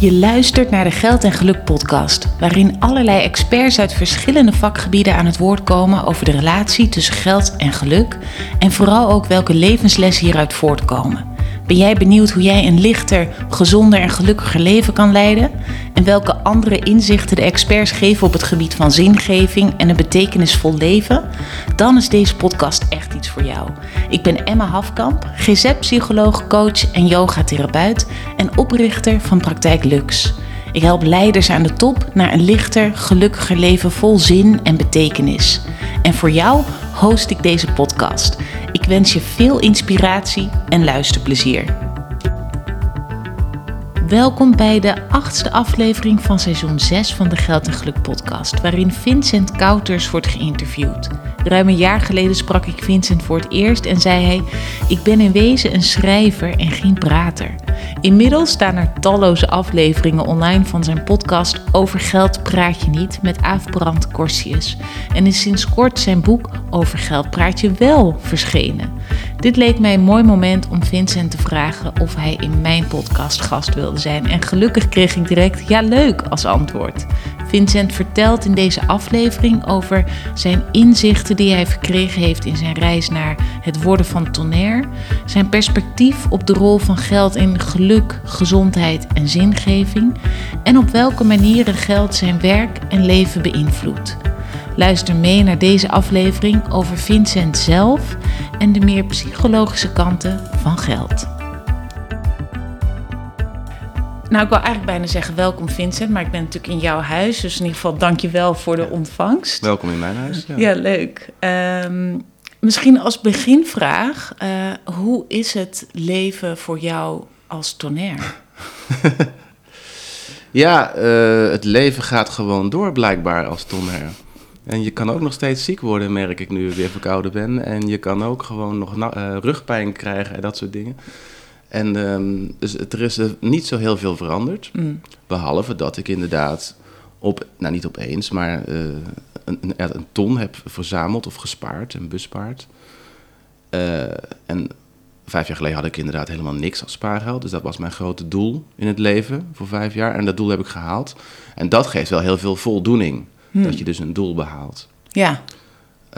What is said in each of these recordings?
Je luistert naar de Geld en Geluk podcast, waarin allerlei experts uit verschillende vakgebieden aan het woord komen over de relatie tussen geld en geluk en vooral ook welke levenslessen hieruit voortkomen. Ben jij benieuwd hoe jij een lichter, gezonder en gelukkiger leven kan leiden? En welke andere inzichten de experts geven op het gebied van zingeving en een betekenisvol leven? Dan is deze podcast echt iets voor jou. Ik ben Emma Hafkamp, GZ-psycholoog, coach en yogatherapeut en oprichter van Praktijk Lux. Ik help leiders aan de top naar een lichter, gelukkiger leven vol zin en betekenis. En voor jou host ik deze podcast. Ik wens je veel inspiratie en luisterplezier. Welkom bij de achtste aflevering van seizoen 6 van de Geld en Geluk podcast, waarin Vincent Kouters wordt geïnterviewd. Ruim een jaar geleden sprak ik Vincent voor het eerst en zei hij: Ik ben in wezen een schrijver en geen prater. Inmiddels staan er talloze afleveringen online van zijn podcast Over Geld Praat Je Niet met Aafbrand Corsius. En is sinds kort zijn boek Over Geld Praat Je Wel verschenen. Dit leek mij een mooi moment om Vincent te vragen of hij in mijn podcast gast wilde zijn. En gelukkig kreeg ik direct ja leuk als antwoord. Vincent vertelt in deze aflevering over zijn inzichten die hij verkregen heeft in zijn reis naar het worden van tonner, zijn perspectief op de rol van geld in geluk, gezondheid en zingeving en op welke manieren geld zijn werk en leven beïnvloedt. Luister mee naar deze aflevering over Vincent zelf en de meer psychologische kanten van geld. Nou, ik wil eigenlijk bijna zeggen welkom Vincent, maar ik ben natuurlijk in jouw huis. Dus in ieder geval dank je wel voor de ontvangst. Welkom in mijn huis. Ja, ja leuk. Um, misschien als beginvraag, uh, hoe is het leven voor jou als tonair? ja, uh, het leven gaat gewoon door blijkbaar als tonair. En je kan ook nog steeds ziek worden, merk ik nu ik weer verkouden ben. En je kan ook gewoon nog uh, rugpijn krijgen en dat soort dingen. En um, dus er is niet zo heel veel veranderd. Mm. Behalve dat ik inderdaad op, nou niet opeens, maar uh, een, een, een, ton heb verzameld of gespaard, een buspaard. Uh, en vijf jaar geleden had ik inderdaad helemaal niks als spaargeld. Dus dat was mijn grote doel in het leven voor vijf jaar. En dat doel heb ik gehaald. En dat geeft wel heel veel voldoening. Mm. Dat je dus een doel behaalt. Ja.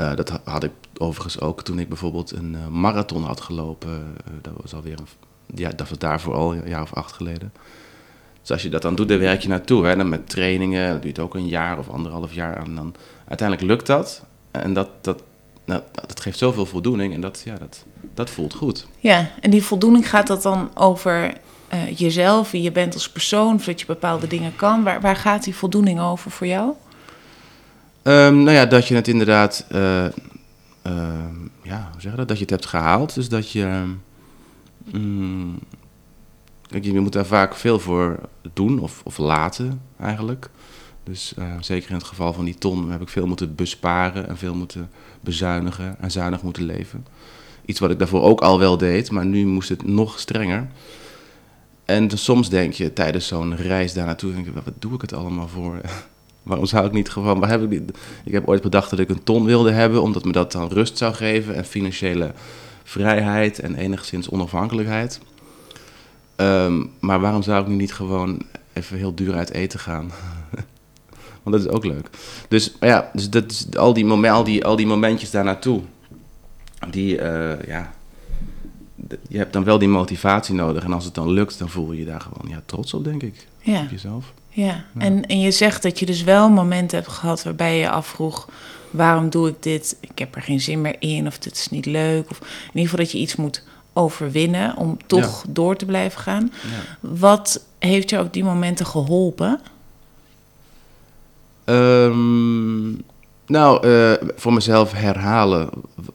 Uh, dat had ik overigens ook toen ik bijvoorbeeld een marathon had gelopen. dat was alweer een ja, dat was daarvoor al een jaar of acht geleden. Dus als je dat dan doet, dan werk je naartoe. Hè? Dan met trainingen, dat duurt ook een jaar of anderhalf jaar. En dan uiteindelijk lukt dat. En dat, dat, nou, dat geeft zoveel voldoening. En dat, ja, dat, dat voelt goed. Ja, en die voldoening gaat dat dan over jezelf, wie je bent als persoon, of dat je bepaalde dingen kan. Waar, waar gaat die voldoening over voor jou? Um, nou ja, dat je het inderdaad, uh, uh, ja, hoe zeg je dat? Dat je het hebt gehaald. Dus dat je Mm, je moet daar vaak veel voor doen of, of laten eigenlijk. Dus uh, zeker in het geval van die ton heb ik veel moeten besparen en veel moeten bezuinigen en zuinig moeten leven. Iets wat ik daarvoor ook al wel deed, maar nu moest het nog strenger. En soms denk je tijdens zo'n reis daar naartoe, denk je, wat doe ik het allemaal voor? Waarom zou ik niet gewoon, waar heb ik? Ik heb ooit bedacht dat ik een ton wilde hebben, omdat me dat dan rust zou geven en financiële vrijheid en enigszins onafhankelijkheid. Um, maar waarom zou ik nu niet gewoon even heel duur uit eten gaan? Want dat is ook leuk. Dus ja, dus dat is, al, die moment, al, die, al die momentjes daar naartoe, die, uh, ja, je hebt dan wel die motivatie nodig. En als het dan lukt, dan voel je je daar gewoon ja, trots op, denk ik. Ja. Op jezelf. Ja. En, en je zegt dat je dus wel momenten hebt gehad waarbij je afvroeg waarom doe ik dit? Ik heb er geen zin meer in of dit is niet leuk. Of in ieder geval dat je iets moet overwinnen om toch door te blijven gaan. Ja. Wat heeft je op die momenten geholpen? Um, nou, uh, voor mezelf herhalen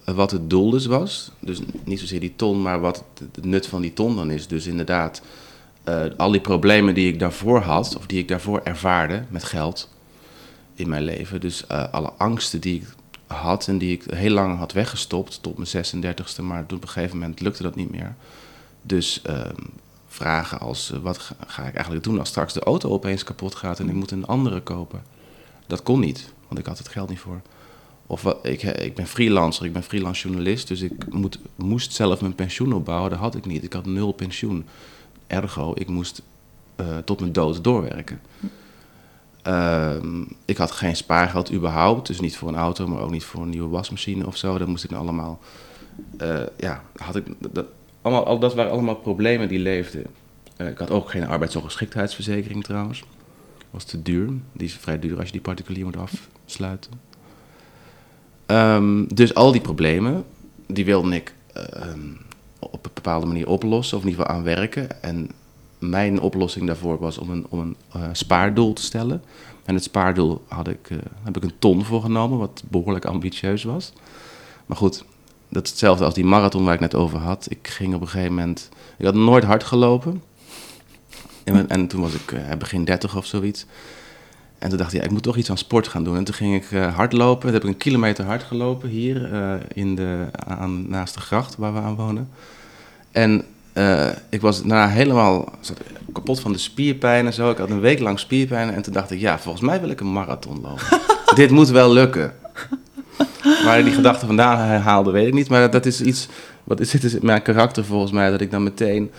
wat het doel dus was. Dus niet zozeer die ton, maar wat het nut van die ton dan is. Dus inderdaad, uh, al die problemen die ik daarvoor had, of die ik daarvoor ervaarde met geld, in mijn leven. Dus uh, alle angsten die ik had en die ik heel lang had weggestopt tot mijn 36e, maar op een gegeven moment lukte dat niet meer. Dus uh, vragen als: uh, wat ga, ga, ik eigenlijk doen als straks de auto opeens kapot gaat en ik moet een andere kopen? Dat kon niet, want ik had het geld niet voor. Of wat, ik, ik ben freelancer, ik ben freelance journalist, dus ik moet, moest zelf mijn pensioen opbouwen. Dat had ik niet. Ik had nul pensioen. Ergo, ik moest eh, tot mijn dood doorwerken. Ehm, ik had geen spaargeld überhaupt, dus niet voor een auto, maar ook niet voor een nieuwe wasmachine of zo. Dat moest ik allemaal, eh, ja, had ik, dat, allemaal, al, dat waren allemaal problemen die leefden. Eh, ik had ook geen arbeidsongeschiktheidsverzekering trouwens. was te duur. Die is vrij duur als je die particulier moet afsluiten. Ehm, dus al die problemen, die wilde ik ehm, op een bepaalde manier oplossen, of in ieder geval aan werken. En mijn oplossing daarvoor was om een, om een uh, spaardoel te stellen. En het spaardoel had ik, uh, heb ik een ton voor genomen, wat behoorlijk ambitieus was. Maar goed, dat is hetzelfde als die marathon waar ik net over had. Ik ging op een gegeven moment... Ik had nooit hard gelopen. En, en toen was ik uh, begin 30 of zoiets. En toen dacht ik, ja, ik moet toch iets aan sport gaan doen. En toen ging ik uh, hardlopen. Toen heb ik een kilometer hard gelopen hier uh, in de, aan, naast de gracht waar we aan wonen. En uh, ik was daarna helemaal kapot van de spierpijn en zo. Ik had een week lang spierpijn. En toen dacht ik, ja, volgens mij wil ik een marathon lopen. Dit moet wel lukken. Waar die gedachte vandaan haalde, weet ik niet. Maar dat is iets, wat is, dit is mijn karakter volgens mij, dat ik dan meteen,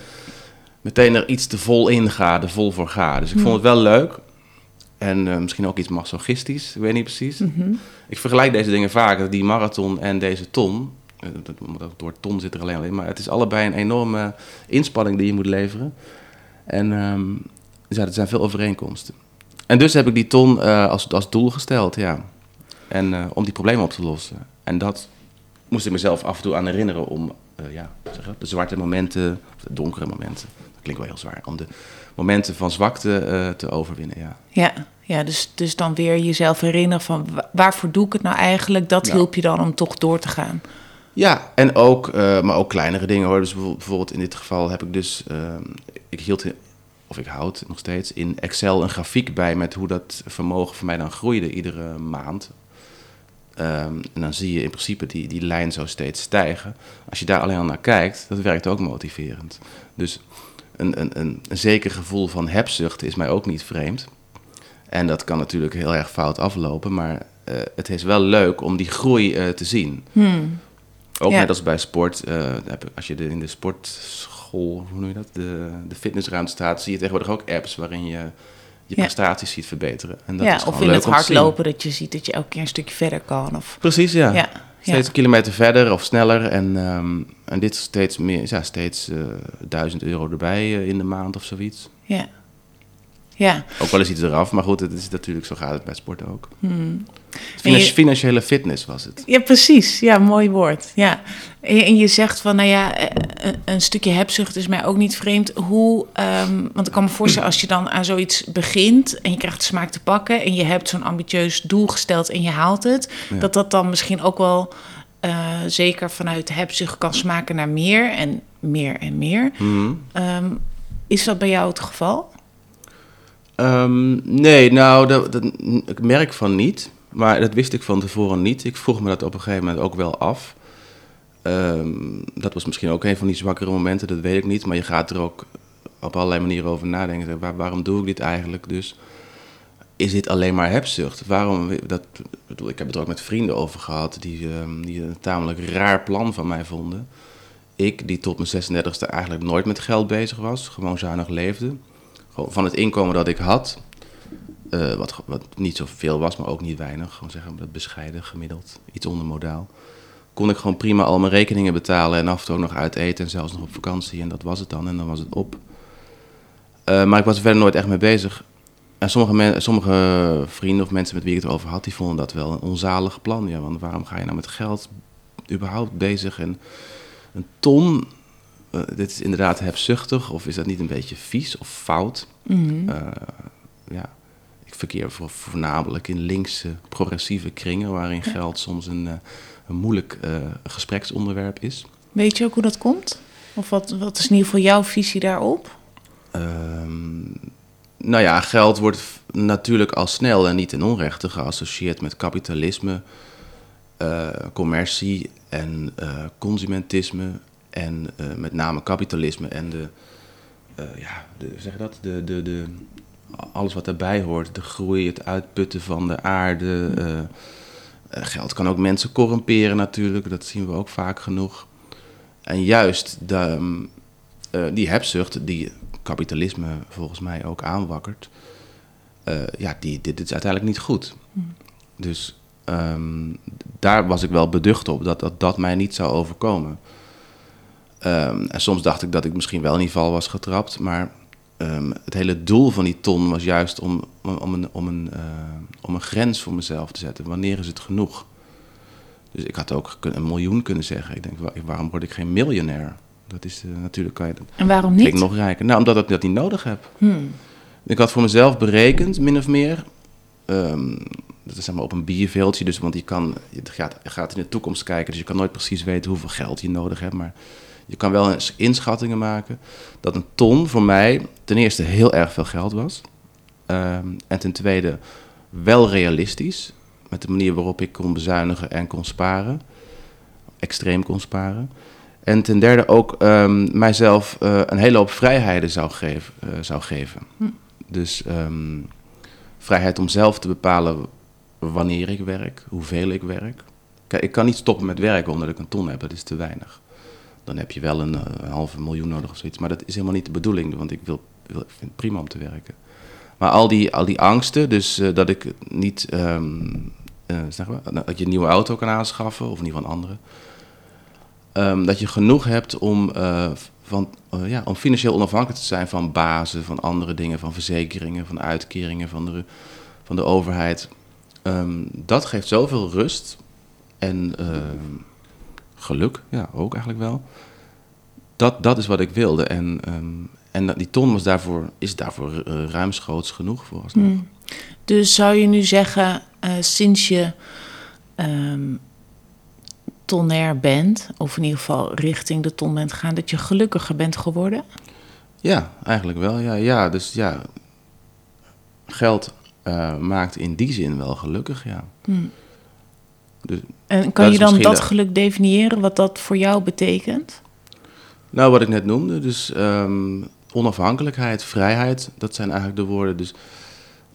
meteen er iets te vol in ga, er vol voor ga. Dus ik vond het wel leuk. En uh, misschien ook iets masochistisch, ik weet niet precies. Mm -hmm. Ik vergelijk deze dingen vaak, die marathon en deze ton. Door ton zit er alleen al in, maar het is allebei een enorme inspanning die je moet leveren. En um, ja, er zijn veel overeenkomsten. En dus heb ik die ton uh, als, als doel gesteld, ja. En uh, om die problemen op te lossen. En dat moest ik mezelf af en toe aan herinneren om ja, zeg, de zwarte momenten, de donkere momenten, dat klinkt wel heel zwaar, om de momenten van zwakte te overwinnen, ja. Ja, ja dus, dus dan weer jezelf herinneren van waarvoor doe ik het nou eigenlijk? Dat ja. hielp je dan om toch door te gaan. Ja, en ook, uh, maar ook kleinere dingen hoor. Dus bijvoorbeeld in dit geval heb ik dus, uh, ik hield, of ik houd nog steeds, in Excel een grafiek bij met hoe dat vermogen voor mij dan groeide iedere maand. Um, en dan zie je in principe die, die lijn zo steeds stijgen. Als je daar alleen al naar kijkt, dat werkt ook motiverend. Dus een, een, een, een zeker gevoel van hebzucht is mij ook niet vreemd. En dat kan natuurlijk heel erg fout aflopen, maar uh, het is wel leuk om die groei te zien. Hmm. Ook ja. net als bij sport. Uh, als je de, in de sportschool, hoe noem je dat? De, de fitnessruimte staat, zie je tegenwoordig ook apps waarin je je ja. prestaties ziet verbeteren. En dat ja, is of in het hardlopen dat je ziet dat je elke keer een stukje verder kan. Of... Precies, ja. ja. Steeds een kilometer verder of sneller. En, um, en dit steeds meer, ja, steeds uh, duizend euro erbij uh, in de maand of zoiets. Ja. Ja. Ook wel eens iets eraf, maar goed, het is natuurlijk zo gaat het bij sport ook. Hmm. Financiële fitness was het. Ja, precies. Ja, mooi woord. Ja. En je, zegt van, nou ja, een, een, stukje hebzucht is mij ook niet vreemd. Hoe, um, want ik kan me voorstellen als je dan aan zoiets begint en je krijgt de smaak te pakken en je hebt zo'n ambitieus doel gesteld en je haalt het, ja. dat dat dan misschien ook wel uh, zeker vanuit hebzucht kan smaken naar meer en meer en meer. Mm-hmm. Um, is dat bij jou het geval? Um, nee, nou, dat, dat, ik merk van niet. Maar dat wist ik van tevoren niet. Ik vroeg me dat op een gegeven moment ook wel af. Um, dat was misschien ook een van die zwakkere momenten, dat weet ik niet. Maar je gaat er ook op allerlei manieren over nadenken. Waar, waarom doe ik dit eigenlijk? Dus is dit alleen maar hebzucht? Waarom, dat, ik heb het er ook met vrienden over gehad die, um, die een tamelijk raar plan van mij vonden. Ik, die tot mijn 36e eigenlijk nooit met geld bezig was, gewoon zuinig leefde. Van het inkomen dat ik had, uh, wat, wat niet zoveel was, maar ook niet weinig, gewoon zeggen dat bescheiden, gemiddeld, iets onder modaal, kon ik gewoon prima al mijn rekeningen betalen en af en toe nog uit eten en zelfs nog op vakantie. En dat was het dan en dan was het op. Uh, maar ik was er verder nooit echt mee bezig. En sommige, sommige vrienden of mensen met wie ik het over had, die vonden dat wel een onzalig plan. Ja, want waarom ga je nou met geld überhaupt bezig? En een ton, uh, dit is inderdaad hebzuchtig, of is dat niet een beetje vies of fout? Uh, ja, ik verkeer voor, voornamelijk in linkse, progressieve kringen, waarin ja. geld soms een, uh, een moeilijk gespreksonderwerp is. Weet je ook hoe dat komt? Of wat, wat is in ieder geval jouw visie daarop? Um, nou ja, geld wordt natuurlijk al snel en niet in onrechte geassocieerd met kapitalisme, uh, commercie en uh, consumentisme. En uh, met name kapitalisme en de, ja, de, zeg dat, de, de, de, alles wat daarbij hoort. De groei, het uitputten van de aarde. geld kan ook mensen corrumperen natuurlijk, dat zien we ook vaak genoeg. En juist de, die hebzucht, die kapitalisme volgens mij ook aanwakkert, eh, ja, die, dit, is uiteindelijk niet goed. Dus ehm, daar was ik wel beducht op, dat, dat dat mij niet zou overkomen. Ehm, en soms dacht ik dat ik misschien wel in die val was getrapt, maar ehm, het hele doel van die ton was juist om, om, een, om, een, eh, om een grens voor mezelf te zetten. Wanneer is het genoeg? Dus ik had ook een miljoen kunnen zeggen. Ik denk, waarom word ik geen miljonair? Dat is uh, natuurlijk kan je. En waarom niet? Ik nog rijker. Nou, omdat ik dat niet nodig heb. Hmm. Ik had voor mezelf berekend, min of meer. Um, dat is zeg maar op een bierveeltje, dus want je kan, je gaat, je gaat in de toekomst kijken, dus je kan nooit precies weten hoeveel geld je nodig hebt, maar je kan wel eens inschattingen maken dat een ton voor mij ten eerste heel erg veel geld was. Um, en ten tweede wel realistisch, met de manier waarop ik kon bezuinigen en kon sparen, extreem kon sparen. En ten derde ook um, mijzelf uh, een hele hoop vrijheden zou, geven. Uh, zou geven. Hm. Dus um, vrijheid om zelf te bepalen wanneer ik werk, hoeveel ik werk. Kijk, ik kan niet stoppen met werken omdat ik een ton heb, dat is te weinig. Dan heb je wel een, uh, een halve miljoen nodig of zoiets. Maar dat is helemaal niet de bedoeling, want ik, wil, wil, ik vind het prima om te werken. Maar al die, al die angsten, dus dat ik niet, um, zeg maar, dat je een nieuwe auto kan aanschaffen, of in ieder geval een andere Um, dat je genoeg hebt om, van, ja, om financieel onafhankelijk te zijn van bazen, van andere dingen, van verzekeringen, van uitkeringen van de, van de overheid. Um, dat geeft zoveel rust en geluk, ja, ook eigenlijk wel. Dat, dat is wat ik wilde. En, um, en die ton was daarvoor, is daarvoor ruimschoots genoeg voor ons. Hmm. Dus zou je nu zeggen, sinds je tonair bent, of in ieder geval richting de ton bent gaan, dat je gelukkiger bent geworden? Ja, eigenlijk wel. Ja, ja dus ja, geld uh, maakt in die zin wel gelukkig, ja. Hmm. Dus, en kan je dan dat geluk definiëren, wat dat voor jou betekent? Nou, wat ik net noemde, dus um, onafhankelijkheid, vrijheid, dat zijn eigenlijk de woorden. Dus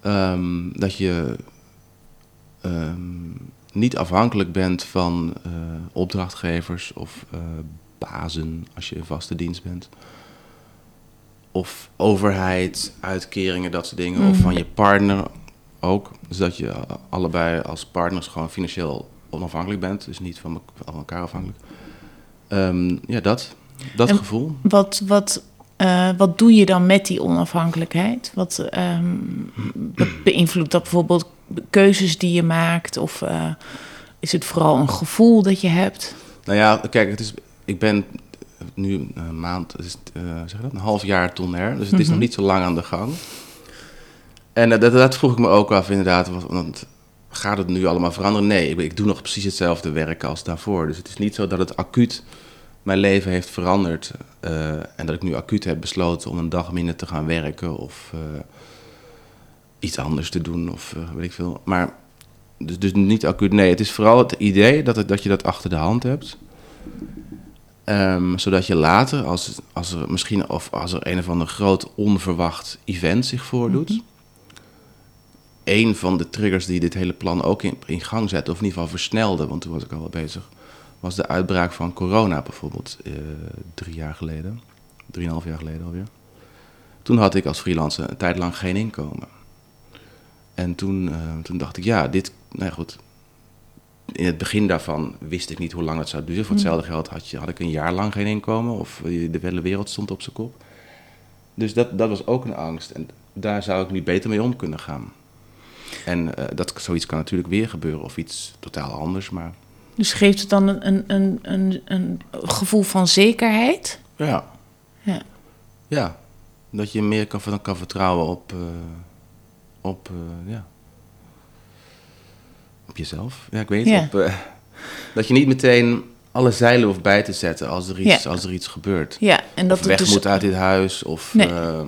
um, dat je um, niet afhankelijk bent van uh, opdrachtgevers of uh, bazen als je in vaste dienst bent. Of overheid, uitkeringen, dat soort dingen. Mm. Of van je partner ook. Dus dat je allebei als partners gewoon financieel onafhankelijk bent. Dus niet van, elkaar afhankelijk. Um, ja, dat, dat en gevoel. Wat, wat, uh, wat doe je dan met die onafhankelijkheid? Wat, um, wat beïnvloedt dat bijvoorbeeld keuzes die je maakt? Of uh, is het vooral een gevoel dat je hebt? Nou ja, kijk, het is, ik ben nu een maand, is uh, zeg dat, een half jaar tonair. Dus het is mm -hmm. nog niet zo lang aan de gang. En uh, dat, dat, vroeg ik me ook af, inderdaad. Want gaat het nu allemaal veranderen? Nee, ik, ik, doe nog precies hetzelfde werk als daarvoor. Dus het is niet zo dat het acuut mijn leven heeft veranderd. Uh, en dat ik nu acuut heb besloten om een dag minder te gaan werken. Of iets anders te doen of uh, weet ik veel. Maar dus, dus niet acuut. Nee, het is vooral het idee dat, het, dat je dat achter de hand hebt. Um, zodat je later, als, als er misschien of als er een of ander groot onverwacht event zich voordoet. -hmm. Een van de triggers die dit hele plan ook in, in, gang zette, of in ieder geval versnelde, want toen was ik al wel bezig, was de uitbraak van corona bijvoorbeeld uh, drie jaar geleden, drieënhalf jaar geleden alweer. Toen had ik als freelancer een tijd lang geen inkomen. En toen, uh, toen dacht ik, ja, dit, nou ja, goed. In het begin daarvan wist ik niet hoe lang het zou duren. Voor hetzelfde geld had, je, had ik een jaar lang geen inkomen of de hele wereld stond op zijn kop. Dus dat, dat was ook een angst. En daar zou ik nu beter mee om kunnen gaan. En uh, dat, zoiets kan natuurlijk weer gebeuren of iets totaal anders, maar... Dus geeft het dan een, een, een, een, gevoel van zekerheid? Ja. Ja. Ja, dat je meer kan, kan vertrouwen op... Uh, op, uh, ja, op jezelf. Ja, ik weet ja. Op, uh, dat je niet meteen alle zeilen hoeft bij te zetten als er iets, ja. als er iets gebeurt. Ja, en dat of weg dus... moet uit dit huis of nee. uh,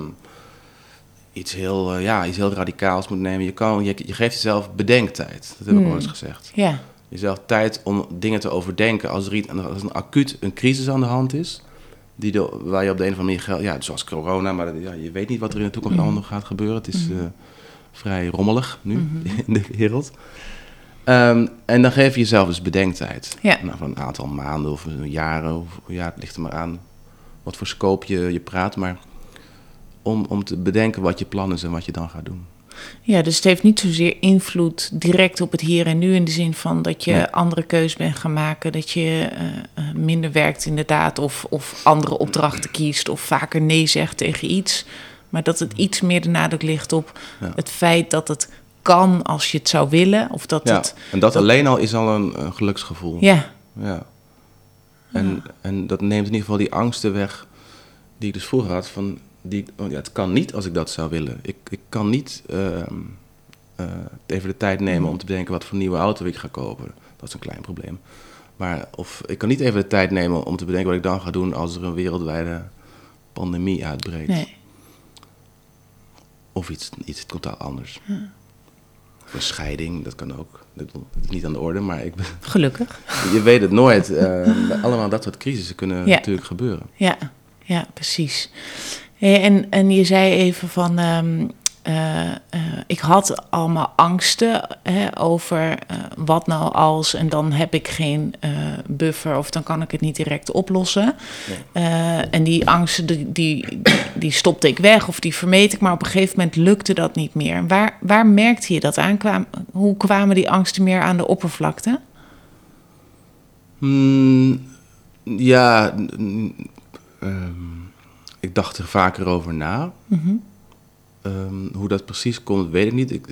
iets, heel, uh, ja, iets heel radicaals moet nemen. Je, kan, je, je geeft jezelf bedenktijd. Dat heb ik mm. al eens gezegd. Ja. Jezelf tijd om dingen te overdenken. Als er, iets, als een acuut een crisis aan de hand is, die de, waar je op de een of andere manier... Ja, zoals corona, maar ja, je weet niet wat er in de toekomst mm. allemaal nog gaat gebeuren. Het is... Mm vrij rommelig nu -hmm. in de wereld. Um, en dan geef je jezelf dus bedenktijd. Ja. Nou, van een aantal maanden of jaren, of, ja, het ligt er maar aan wat voor scope je, je praat. Maar om, om te bedenken wat je plan is en wat je dan gaat doen. Ja, dus het heeft niet zozeer invloed direct op het hier en nu in de zin van dat je Nee. andere keuzes bent gaan maken, dat je eh, eh, minder werkt inderdaad of, of andere opdrachten kiest of vaker nee zegt tegen iets. Maar dat het iets meer de nadruk ligt op Ja. het feit dat het kan als je het zou willen. Of dat Ja, het. en dat, dat- alleen al is al een, een geluksgevoel. Ja, Ja. En, en dat neemt in ieder geval die angsten weg die ik dus vroeger had. Van die, oh ja, het kan niet als ik dat zou willen. Ik, ik kan niet ehm, eh, even de tijd nemen om te bedenken wat voor nieuwe auto ik ga kopen. Dat is een klein probleem. Maar of ik kan niet even de tijd nemen om te bedenken wat ik dan ga doen als er een wereldwijde pandemie uitbreekt. nee. Of iets, iets totaal anders. Of een scheiding, dat kan ook. Dat is niet aan de orde, maar ik, Gelukkig. je weet het nooit. Eh, allemaal dat soort crisissen kunnen Ja. natuurlijk gebeuren. Ja, ja precies. Hey, en, en je zei even van. ehm, eh, eh, ik had allemaal angsten hè, over eh, wat nou als en dan heb ik geen buffer of dan kan ik het niet direct oplossen. En die angsten die, die, die stopte ik weg of die vermeed ik, maar op een gegeven moment lukte dat niet meer. Waar, waar merkte je dat aan? Kwam, hoe kwamen die angsten meer aan de oppervlakte? Hmm, ja, ehm, ik dacht er vaker over na. Mhm. Ehm, hoe dat precies komt, weet ik niet. Ik,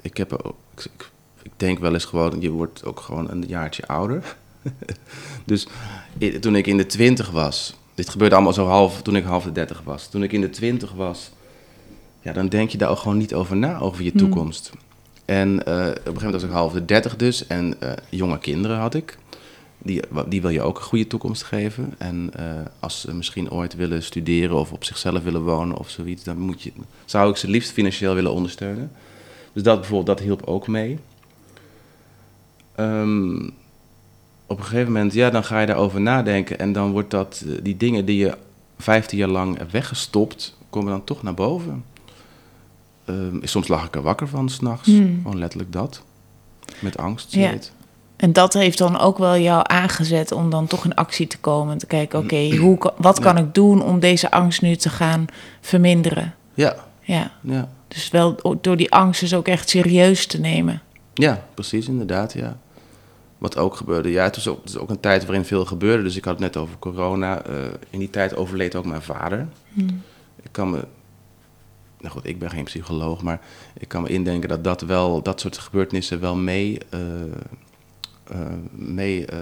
ik, heb, ik, denk wel eens gewoon, je wordt ook gewoon een jaartje ouder. dus toen ik in de twintig was, dit gebeurde allemaal zo half toen ik half de dertig was. Toen ik in de twintig was, ja, dan denk je daar ook gewoon niet over na, over je Hmm. toekomst. En eh, op een gegeven moment was ik half de dertig dus en eh, jonge kinderen had ik. Die, die wil je ook een goede toekomst geven. En eh, als ze misschien ooit willen studeren of op zichzelf willen wonen of zoiets, dan moet je, zou ik ze liefst financieel willen ondersteunen. Dus dat bijvoorbeeld, dat hielp ook mee. Ehm, op een gegeven moment, ja, dan ga je daarover nadenken en dan wordt dat, eh, die dingen die je 15 jaar lang hebt weggestopt, komen dan toch naar boven. Ehm, soms lag ik er wakker van s'nachts, Hmm. gewoon letterlijk dat. Met angst, Ja. En dat heeft dan ook wel jou aangezet om dan toch in actie te komen. En te kijken, oké, hoe wat kan ik doen om deze angst nu te gaan verminderen? Ja, Ja, ja. dus wel door die angst dus ook echt serieus te nemen. Ja, precies, inderdaad, ja. Wat ook gebeurde, ja, het was ook, het ook een tijd waarin veel gebeurde. Dus ik had het net over corona. Eh, in die tijd overleed ook mijn vader. Ik kan me, nou goed, ik ben geen psycholoog, maar ik kan me indenken dat dat wel, dat soort gebeurtenissen wel mee, eh, mee, eh,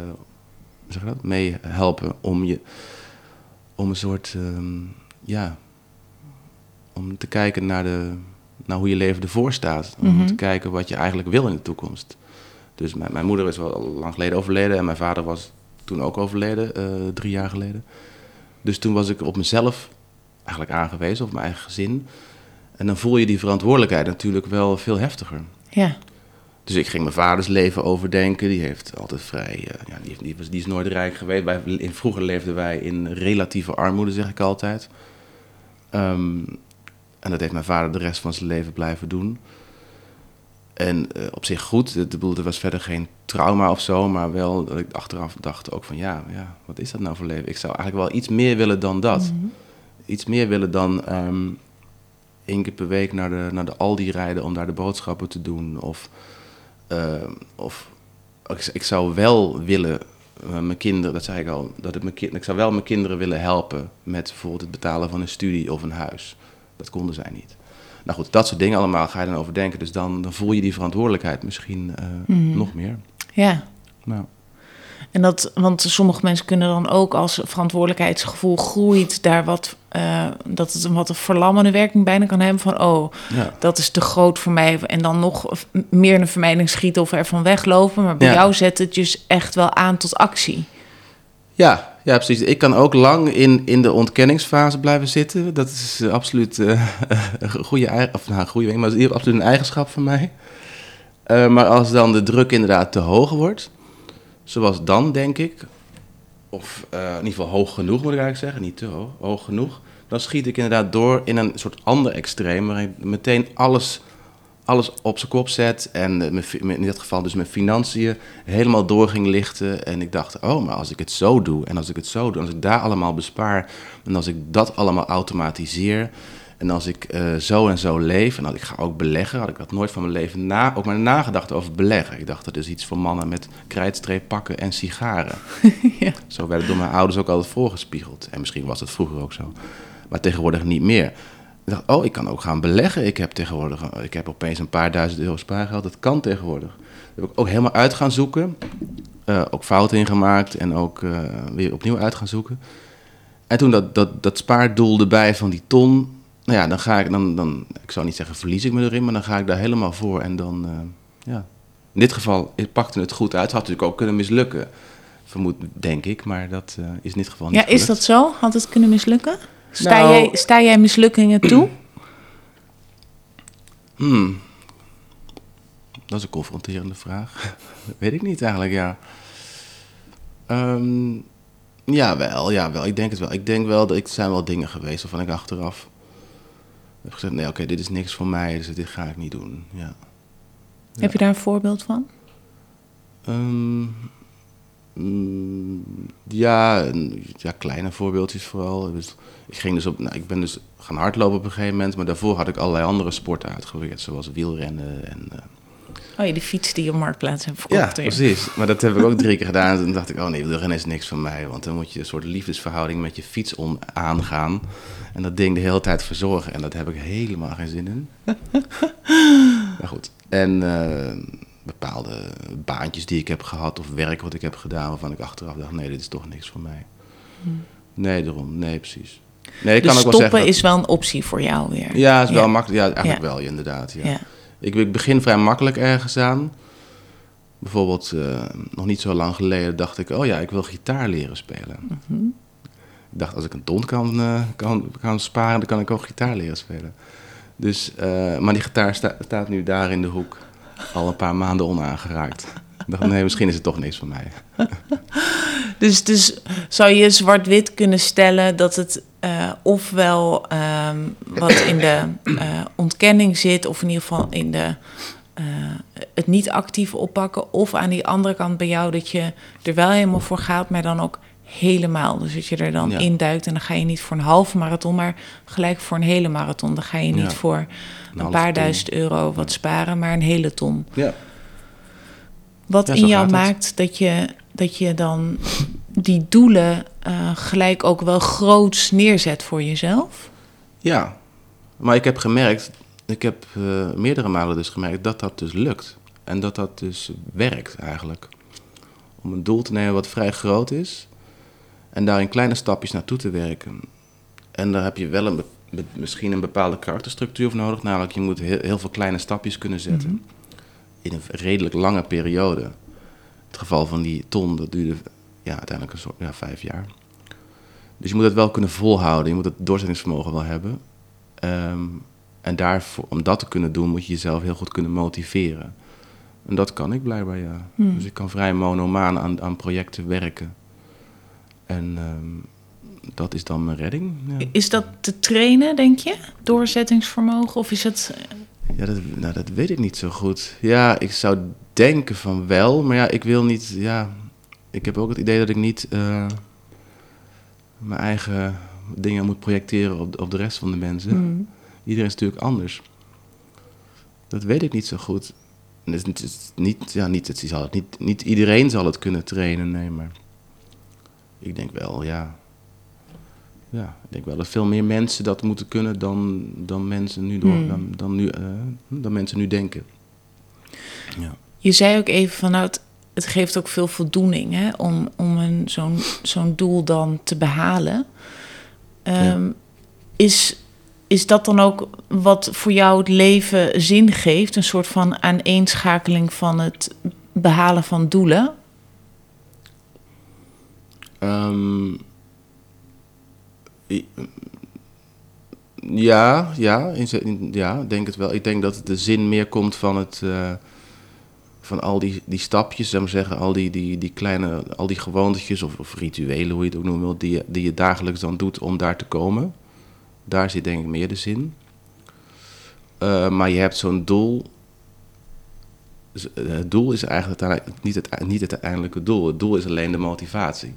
zeg dat? mee helpen om je, om een soort, ehm, ja, om te kijken naar, de, naar hoe je leven ervoor staat. Om Mhm. te kijken wat je eigenlijk wil in de toekomst. Dus mijn, mijn moeder is wel al lang geleden overleden en mijn vader was toen ook overleden, eh, drie jaar geleden. Dus toen was ik op mezelf eigenlijk aangewezen, op mijn eigen gezin. En dan voel je die verantwoordelijkheid natuurlijk wel veel heftiger. Ja, Dus ik ging mijn vaders leven overdenken. Die heeft altijd vrij. eh, ja, die, heeft- die, was, die is nooit rijk geweest. Wij, in, vroeger leefden wij in relatieve armoede, zeg ik altijd. Ehm, en dat heeft mijn vader de rest van zijn leven blijven doen. En eh, op zich goed. Het, bedoel, er was verder geen trauma of zo. Maar wel dat ik achteraf dacht ook van ja, ja, wat is dat nou voor leven? Ik zou eigenlijk wel iets meer willen dan dat. Iets meer willen dan ehm één keer per week naar de, naar de Aldi rijden om daar de boodschappen te doen. Of, of ik, ik zou wel willen, eh, mijn kinderen, dat zei ik al, dat het mijn kind, ik zou wel mijn kinderen willen helpen met bijvoorbeeld het betalen van een studie of een huis. Dat konden zij niet. Nou goed, dat soort dingen allemaal ga je dan overdenken. Dus dan, dan voel je die verantwoordelijkheid misschien eh, Mhm. nog meer. ja. Nou, En dat, want sommige mensen kunnen dan ook als verantwoordelijkheidsgevoel groeit daar wat, eh, dat het een wat een verlammende werking bijna kan hebben van, oh, ja. dat is te groot voor mij. En dan nog meer in de vermijding schieten of ervan weglopen. Maar bij Ja. jou zet het dus echt wel aan tot actie. Ja, ja, precies. Ik kan ook lang in, in de ontkenningsfase blijven zitten. Dat is absoluut eh, een goede, of, nou, een goede, maar dat is absoluut een eigenschap van mij. Eh, maar als dan de druk inderdaad te hoog wordt, zoals dan denk ik, of eh, in ieder geval hoog genoeg moet ik eigenlijk zeggen, niet te hoog, hoog genoeg, dan schiet ik inderdaad door in een soort ander extreem, waarin ik meteen alles alles op zijn kop zet en eh, in dit geval dus mijn financiën helemaal door ging lichten. En ik dacht, oh, maar als ik het zo doe en als ik het zo doe, als ik daar allemaal bespaar en als ik dat allemaal automatiseer en als ik eh, zo en zo leef en als ik ga ook beleggen, had ik dat nooit van mijn leven na, ook maar nagedacht over beleggen. Ik dacht, dat is iets voor mannen met krijtstreep pakken en sigaren. Ja. Zo werd het door mijn ouders ook altijd voorgespiegeld. En misschien was het vroeger ook zo. Maar tegenwoordig niet meer. Ik dacht, oh, ik kan ook gaan beleggen. Ik heb tegenwoordig, ik heb opeens een paar duizend euro spaargeld. Dat kan tegenwoordig. Dat heb ik ook helemaal uit gaan zoeken. Eh, ook fouten ingemaakt en ook eh, weer opnieuw uit gaan zoeken. En toen dat, dat, dat spaardoel erbij van die ton. Nou ja, dan ga ik, dan, dan, ik zou niet zeggen verlies ik me erin, maar dan ga ik daar helemaal voor. En dan, eh, ja. In dit geval het pakte het goed uit. Had natuurlijk ook kunnen mislukken. Vermoed, denk ik, maar dat eh, is in dit geval niet Ja, is dat zo? Had het kunnen mislukken? Sta, Nou- jij, sta jij mislukkingen toe? Hmm. Dat is een confronterende vraag. Weet ik niet eigenlijk, ja. Ehm ja, wel, ja, wel. Ik denk het wel. Ik denk wel dat ik, er zijn wel dingen geweest waarvan ik achteraf heb gezegd: nee, oké, dit is niks voor mij, dus dit ga ik niet doen. Ja. Heb je daar een voorbeeld van? Ehm, mm, ja, een- ja, kleine voorbeeldjes vooral. Dus ik, ging dus op, nou, ik ben dus gaan hardlopen op een gegeven moment, maar daarvoor had ik allerlei andere sporten uitgeprobeerd, zoals wielrennen en eh, Oh ja, die fiets die je op Marktplaats hebt Ja, verkocht. weer. precies. Maar dat heb ik ook drie keer gedaan. En toen dacht ik, oh nee, wielrennen is niks voor mij. Want dan moet je een soort liefdesverhouding met je fiets om aangaan. En dat ding de hele tijd verzorgen. En dat heb ik helemaal geen zin in. maar goed. En eh, bepaalde baantjes die ik heb gehad of werk wat ik heb gedaan... waarvan ik achteraf dacht, nee, dit is toch niks voor mij. Nee, daarom. Nee, precies. Nee, ik dus kan ook wel stoppen zeggen... dat- is wel een optie voor jou weer. ja, is wel Ja. makkelijk. Ja, eigenlijk Ja. wel, ja, inderdaad. Ja. Ik, ik begin vrij makkelijk ergens aan. Bijvoorbeeld, eh, nog niet zo lang geleden dacht ik, oh ja, ik wil gitaar leren spelen. Mhm. Ik dacht, als ik een ton kan, eh, kan, kan sparen, dan kan ik ook gitaar leren spelen. Dus, eh, maar die gitaar sta- staat nu daar in de hoek, al een paar maanden onaangeraakt. Dacht, nee, misschien is het toch niks voor mij. Dus, dus zou je zwart-wit kunnen stellen dat het eh, ofwel ehm, wat in de eh, ontkenning zit, of in ieder geval in de, eh, het niet actief oppakken, of aan die andere kant bij jou dat je er wel helemaal voor gaat, maar dan ook helemaal. Dus dat je er dan Ja. induikt en dan ga je niet voor een halve marathon, maar gelijk voor een hele marathon. Dan ga je niet Ja. voor een paar ton. duizend euro wat sparen, maar een hele ton. Ja, Wat Ja, in jou maakt dat je, dat je dan die doelen eh, gelijk ook wel groots neerzet voor jezelf? ja. maar ik heb gemerkt, ik heb eh, meerdere malen dus gemerkt dat dat dus lukt. En dat dat dus werkt eigenlijk. Om een doel te nemen wat vrij groot is. En daar in kleine stapjes naartoe te werken. En daar heb je wel een, misschien een bepaalde karakterstructuur voor nodig. Namelijk, je moet heel, heel veel kleine stapjes kunnen zetten. In een redelijk lange periode. Het geval van die ton, dat duurde ja, uiteindelijk een soort, ja, vijf jaar. Dus je moet het wel kunnen volhouden. Je moet het doorzettingsvermogen wel hebben. Ehm, en daarvoor, om dat te kunnen doen, moet je jezelf heel goed kunnen motiveren. En dat kan ik blijkbaar, ja. Hmm. Dus ik kan vrij monomaan aan, aan projecten werken. En ehm, dat is dan mijn redding. Ja, Is dat te trainen, denk je? Doorzettingsvermogen? Of is het. Ja dat, nou, dat weet ik niet zo goed. Ja, ik zou denken van wel, maar ja, ik wil niet... Ja, ik heb ook het idee dat ik niet eh, mijn eigen dingen moet projecteren op, op de rest van de mensen. Hmm. Iedereen is natuurlijk anders. Dat weet ik niet zo goed. En Het is niet, het is niet, ja, niet, het zal het niet, niet iedereen zal het kunnen trainen, nee, maar ik denk wel, ja. Ja, ik denk wel dat veel meer mensen dat moeten kunnen dan, dan, mensen, nu door, Hmm. dan, dan, nu, eh, dan mensen nu denken. Ja. Je zei ook even van nou, het, het geeft ook veel voldoening hè, om, om een, zo'n, zo'n doel dan te behalen. Ehm, is, is dat dan ook wat voor jou het leven zin geeft? Een soort van aaneenschakeling van het behalen van doelen? I- ja, ja, ja, denk het wel. Ik denk dat de zin meer komt van het, eh, van al die, die stapjes, ik maar zeggen, al die, die, die kleine, al die gewoontetjes of, of rituelen, hoe je het ook noemen die die je dagelijks dan doet om daar te komen. Daar zit denk ik meer de zin. Eh, maar je hebt zo'n doel Dus, eh, het doel is eigenlijk niet het, niet het uiteindelijke doel. Het doel is alleen de motivatie.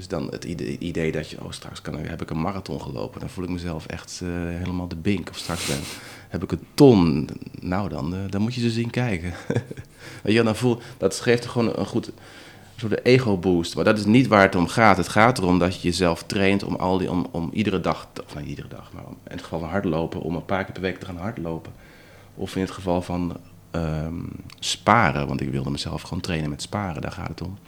Dus dan het idee, dat je, oh straks kan, heb ik een marathon gelopen. Dan voel ik mezelf echt eh, helemaal de bink. Of straks ben, heb ik een ton. Nou dan, eh, dan moet je ze zien kijken. Je, dan voel, dat geeft gewoon een goed soort ego boost. Maar dat is niet waar het om gaat. Het gaat erom dat je jezelf traint om, al die, om, om iedere dag, of niet iedere dag, maar in het geval van hardlopen, om een paar keer per week te gaan hardlopen. Of in het geval van ehm, sparen, want ik wilde mezelf gewoon trainen met sparen, daar gaat het om.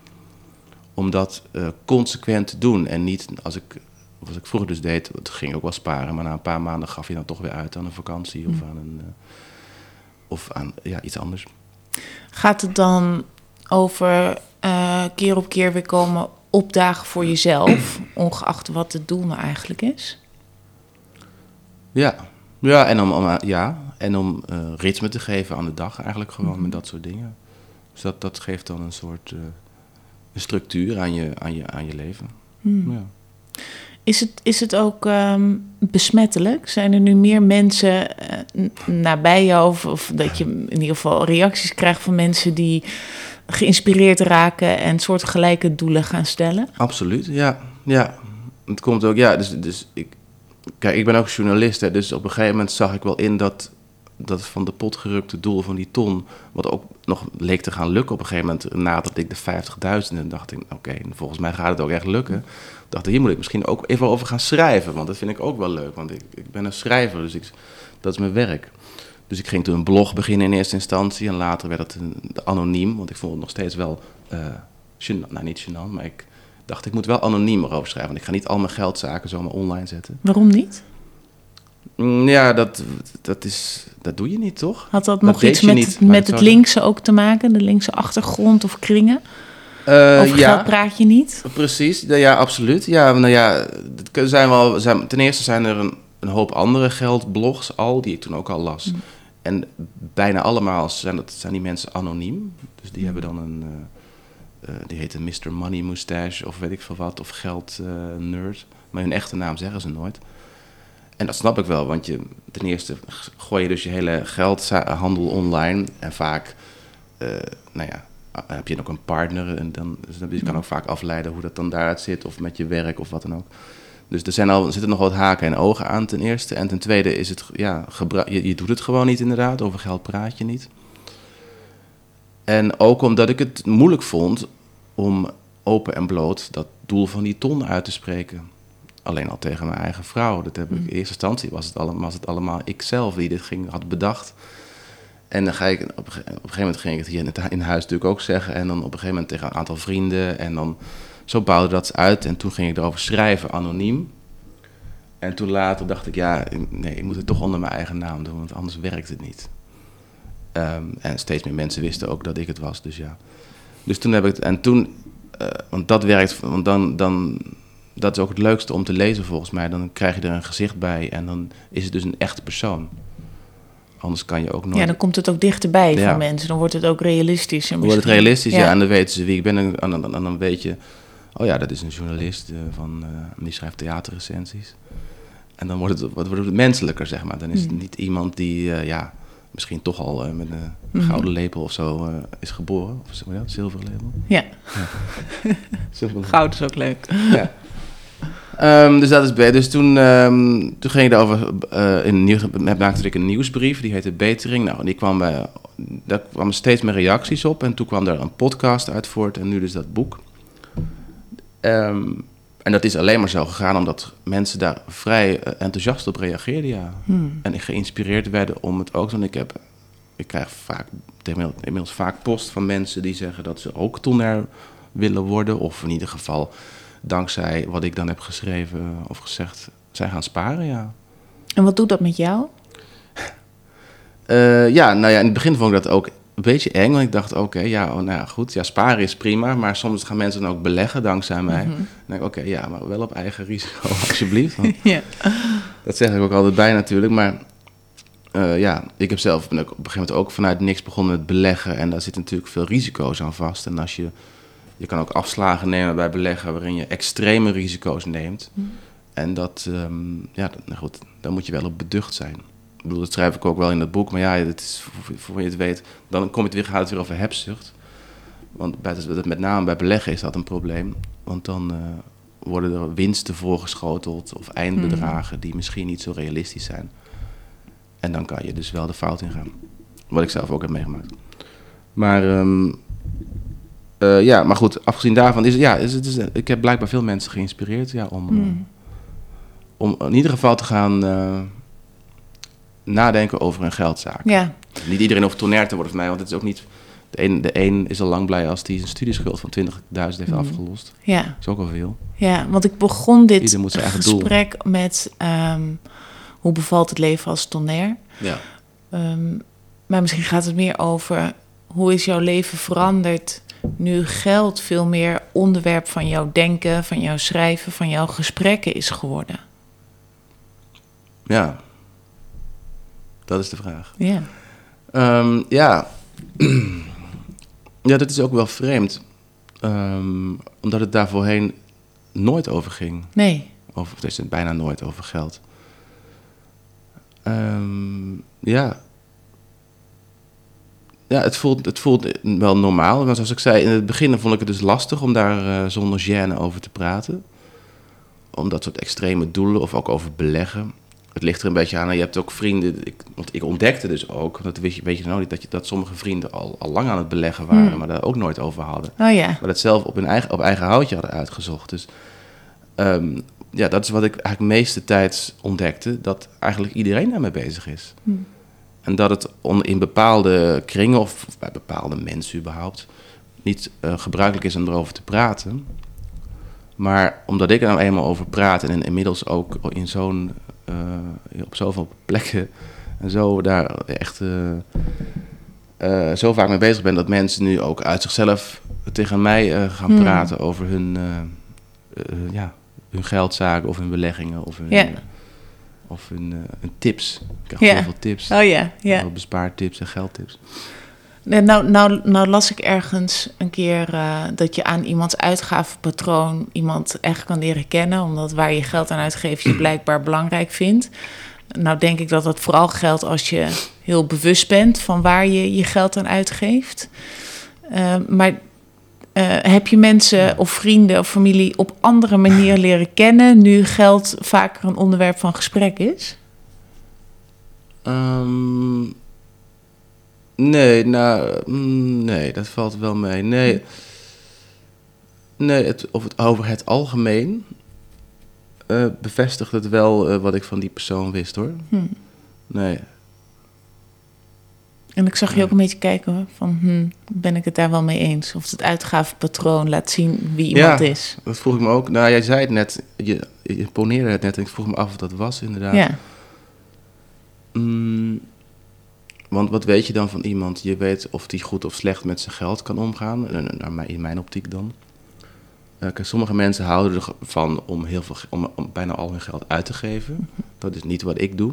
Om dat eh, consequent te doen en niet als ik, als ik vroeger dus deed, het ging ook wel sparen, maar na een paar maanden gaf je dan toch weer uit aan een vakantie of aan een, eh, of aan ja, iets anders. Gaat het dan over eh, keer op keer weer komen opdagen voor jezelf, ongeacht wat het doel nou eigenlijk is? Ja, ja en om, om, ja, en om ritme te geven aan de dag eigenlijk gewoon met dat soort dingen. Dus dat, dat geeft dan een soort een structuur aan je, aan je, aan je leven. Ja. Is het, is het ook ehm, besmettelijk? Zijn er nu meer mensen eh, nabij jou? Of, of dat je in ieder geval reacties krijgt van mensen die geïnspireerd raken en soortgelijke doelen gaan stellen? Absoluut, ja. ja. Het komt ook, ja, dus, dus ik, kijk, ik ben ook journalist, hè, dus op een gegeven moment zag ik wel in dat dat van de pot gerukte doel van die ton, wat ook nog leek te gaan lukken op een gegeven moment, naderde ik de 50.000 en dacht ik, oké, volgens mij gaat het ook echt lukken. dacht ik, hier moet ik misschien ook even over gaan schrijven, want dat vind ik ook wel leuk, want ik, ik ben een schrijver, dus ik, dat is mijn werk. Dus ik ging toen een blog beginnen in eerste instantie en later werd het een, anoniem, want ik vond het nog steeds wel, gênant, nou niet gênant, maar ik dacht ik moet wel anoniem erover schrijven, want ik ga niet al mijn geldzaken zomaar online zetten. Waarom niet? Mm, Ja, dat, dat, is, dat doe je niet, toch? Had dat, Dat nog iets met, niet, met het linkse ook te maken? De linkse achtergrond of kringen? Eh, Over geld praat je niet? Precies, ja, absoluut. Ja, nou ja, zijn wel, zijn, ten eerste zijn er een, een hoop andere geldblogs al, die ik toen ook al las. En bijna allemaal zijn, dat, zijn die mensen anoniem. Dus die hebben dan een, eh, eh, die heet Mr. Money Moustache of weet ik veel wat, of Geld Nerd. Maar hun echte naam zeggen ze nooit. En dat snap ik wel, want je, ten eerste gooi je dus je hele geldhandel online. En vaak, eh, nou ja, heb je ook een partner. En dan, dus je kan ook vaak afleiden hoe dat dan daaruit zit, of met je werk of wat dan ook. Dus er, zijn al, zitten nog wat haken en ogen aan, ten eerste. En ten tweede is het, ja, je, je doet het gewoon niet inderdaad. Over geld praat je niet. En ook omdat ik het moeilijk vond om open en bloot dat doel van die ton uit te spreken. Alleen al tegen mijn eigen vrouw. Dat heb ik, in eerste instantie was het, allemaal, was het allemaal ikzelf die dit ging, had bedacht. En dan ga ik, op, een ge- op een gegeven moment ging ik het hier in, het, in huis natuurlijk ook zeggen. En dan op een gegeven moment tegen een aantal vrienden. En dan zo bouwde dat uit. En toen ging ik erover schrijven, anoniem. En toen later dacht ik, ja, nee, ik moet het toch onder mijn eigen naam doen, want anders werkt het niet. Ehm, en steeds meer mensen wisten ook dat ik het was, dus ja. Dus toen heb ik het, en toen, eh, want dat werkt, want dan, dan, dat is ook het leukste om te lezen volgens mij. Dan krijg je er een gezicht bij en dan is het dus een echte persoon. Anders kan je ook nooit... Ja, dan komt het ook dichterbij Ja. van mensen. Dan wordt het ook realistisch. Dan wordt het realistisch, ja. En dan weten ze wie ik ben. En dan, dan, dan weet je, oh ja, dat is een journalist eh, van, eh, die schrijft theaterrecensies. En dan wordt het, wordt het menselijker, zeg maar. Dan is het Mm. niet iemand die, eh, ja, misschien toch al met een Mhm. gouden lepel of zo is geboren. Of zeg maar dat, zilveren lepel? Ja, Zilveren goud is ook leuk. ja. Ehm, dus dat is beter. Dus toen, ehm, toen ging ik daarover. eh in nieuws, maakte ik een nieuwsbrief, die heette Betering. Nou, die kwam bij, daar kwamen steeds meer reacties op. En toen kwam er een podcast uit voort en nu dus dat boek. Ehm, en dat is alleen maar zo gegaan omdat mensen daar vrij eh, enthousiast op reageerden, ja. Hmm. En geïnspireerd werden om het ook te doen. Ik, heb, ik krijg vaak, inmiddels, inmiddels vaak post van mensen die zeggen dat ze ook tonair willen worden. Of in ieder geval, dankzij wat ik dan heb geschreven of gezegd, zijn gaan sparen, ja. En wat doet dat met jou? Eh, ja, nou ja, in het begin vond ik dat ook een beetje eng. Want ik dacht, oké, ja, oh, nou ja, goed, ja, sparen is prima. Maar soms gaan mensen dan ook beleggen dankzij mij. Mhm. Dan denk ik, oké, ja, maar wel op eigen risico, alsjeblieft. Ja. Dat zeg ik ook altijd bij natuurlijk, maar eh, ja, ik heb zelf ben ook op een gegeven moment ook vanuit niks begonnen met beleggen en daar zitten natuurlijk veel risico's aan vast. En als je, je kan ook afslagen nemen bij beleggen waarin je extreme risico's neemt. En dat, ehm, ja, dat- nou goed, daar moet je wel op beducht zijn. Ik bedoel, dat schrijf ik ook wel in dat boek. Maar ja, is, voor, voor je het weet, dan kom je het weer, gaat het weer over hebzucht. Want bij, het- met name bij beleggen is dat een probleem. Want dan eh, worden er winsten voorgeschoteld of eindbedragen die misschien niet zo realistisch zijn. En dan kan je dus wel de fout ingaan. Wat ik zelf ook heb meegemaakt. Maar ehm, eh, ja, maar goed, afgezien daarvan is het, ja, is het, is, ik heb blijkbaar veel mensen geïnspireerd ja, om, eh, Hmm. om in ieder geval te gaan eh, nadenken over een geldzaak. Ja, Niet iedereen hoeft tonair te worden voor mij, want het is ook niet. De een, de een is al lang blij als hij zijn studieschuld van 20.000 heeft Mhm. afgelost. ja, Dat is ook al veel. ja. Want ik begon dit gesprek met ehm, hoe bevalt het leven als tonair. Ja. Ehm, maar misschien gaat het meer over hoe is jouw leven veranderd nu geld veel meer onderwerp van jouw denken, van jouw schrijven, van jouw gesprekken is geworden. ja. Dat is de vraag. Ja. Ehm, ja. ja, dat is ook wel vreemd. Ehm, omdat het daar voorheen nooit over ging. Nee. Of het is bijna nooit over geld. Ehm, ja. Ja, het voelt, het voelt wel normaal. Want zoals ik zei, in het begin vond ik het dus lastig om daar eh, zonder gêne over te praten. Om dat soort extreme doelen of ook over beleggen. Het ligt er een beetje aan. En je hebt ook vrienden. Ik, want ik ontdekte dus ook, dat weet je, weet je nou niet, dat, je, dat sommige vrienden al, al lang aan het beleggen waren, Hmm. maar daar ook nooit over hadden Oh ja. maar dat zelf op hun eigen, op eigen houtje hadden uitgezocht. Dus ehm, ja, dat is wat ik eigenlijk meeste tijd ontdekte, dat eigenlijk iedereen daarmee bezig is. Hm. En dat het on- in bepaalde kringen, of bij bepaalde mensen überhaupt, niet eh, gebruikelijk is om erover te praten. Maar omdat ik er nou eenmaal over praat en inmiddels ook in zo'n, eh, op zoveel plekken en zo daar echt eh, zo vaak mee bezig ben dat mensen nu ook uit zichzelf tegen mij gaan Hmm. praten over hun, ja, hun geldzaken of hun beleggingen of hun. Of eh, hun tips. Ik krijg heel veel tips. Oh ja, ja. Bespaartips en geldtips. Nee, Nou, nou, nou las ik ergens een keer eh, dat je aan iemands uitgavenpatroon iemand echt kan leren kennen, omdat waar je geld aan uitgeeft je blijkbaar belangrijk vindt. Nou denk ik dat dat vooral geldt als je heel bewust bent van waar je je geld aan uitgeeft. Eh, maar eh, heb je mensen of vrienden of familie op andere manier leren kennen nu geld vaker een onderwerp van gesprek is? Ehm, nee, nou, mm, nee, dat valt wel mee. Nee, nee het, of het, over het algemeen eh, bevestigt het wel eh, wat ik van die persoon wist hoor. Hm. Nee, En ik zag je ook een beetje kijken van, hm, ben ik het daar wel mee eens? Of het uitgavenpatroon laat zien wie iemand Ja. is. dat vroeg ik me ook. Nou, jij zei het net, je, je poneerde het net en ik vroeg me af of dat was inderdaad. Ja, Mm, want wat weet je dan van iemand? Je weet of die goed of slecht met zijn geld kan omgaan. Naar mij- In mijn optiek dan. Eh, sommige mensen houden ervan om, heel veel, om, om bijna al hun geld uit te geven. Dat is niet wat ik doe.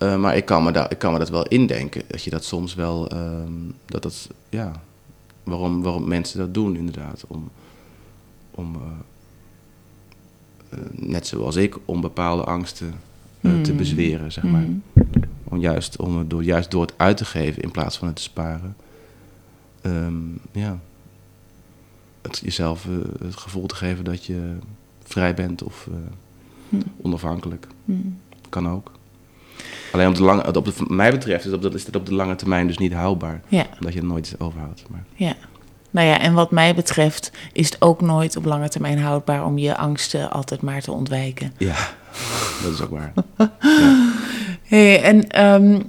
Eh, maar ik kan, me daar, ik kan me dat wel indenken. Dat je dat soms wel. ehm, dat dat, ja, waarom, waarom mensen dat doen, inderdaad. Om, om eh, eh, net zoals ik, om bepaalde angsten te Mm. bezweren, zeg maar. Mm. Om juist, om het door, juist door het uit te geven in plaats van het te sparen. ehm, ja. Het, jezelf het gevoel te geven dat je vrij bent of eh, Hm. onafhankelijk. Kan ook. Alleen op de lange, op de, wat mij betreft is, op dat, is dat op de lange termijn dus niet houdbaar. Ja, Omdat je er nooit overhoudt. Maar, ja. Nou ja, en wat mij betreft is het ook nooit op lange termijn houdbaar om je angsten altijd maar te ontwijken. ja, dat is ook waar. Hey, en ehm,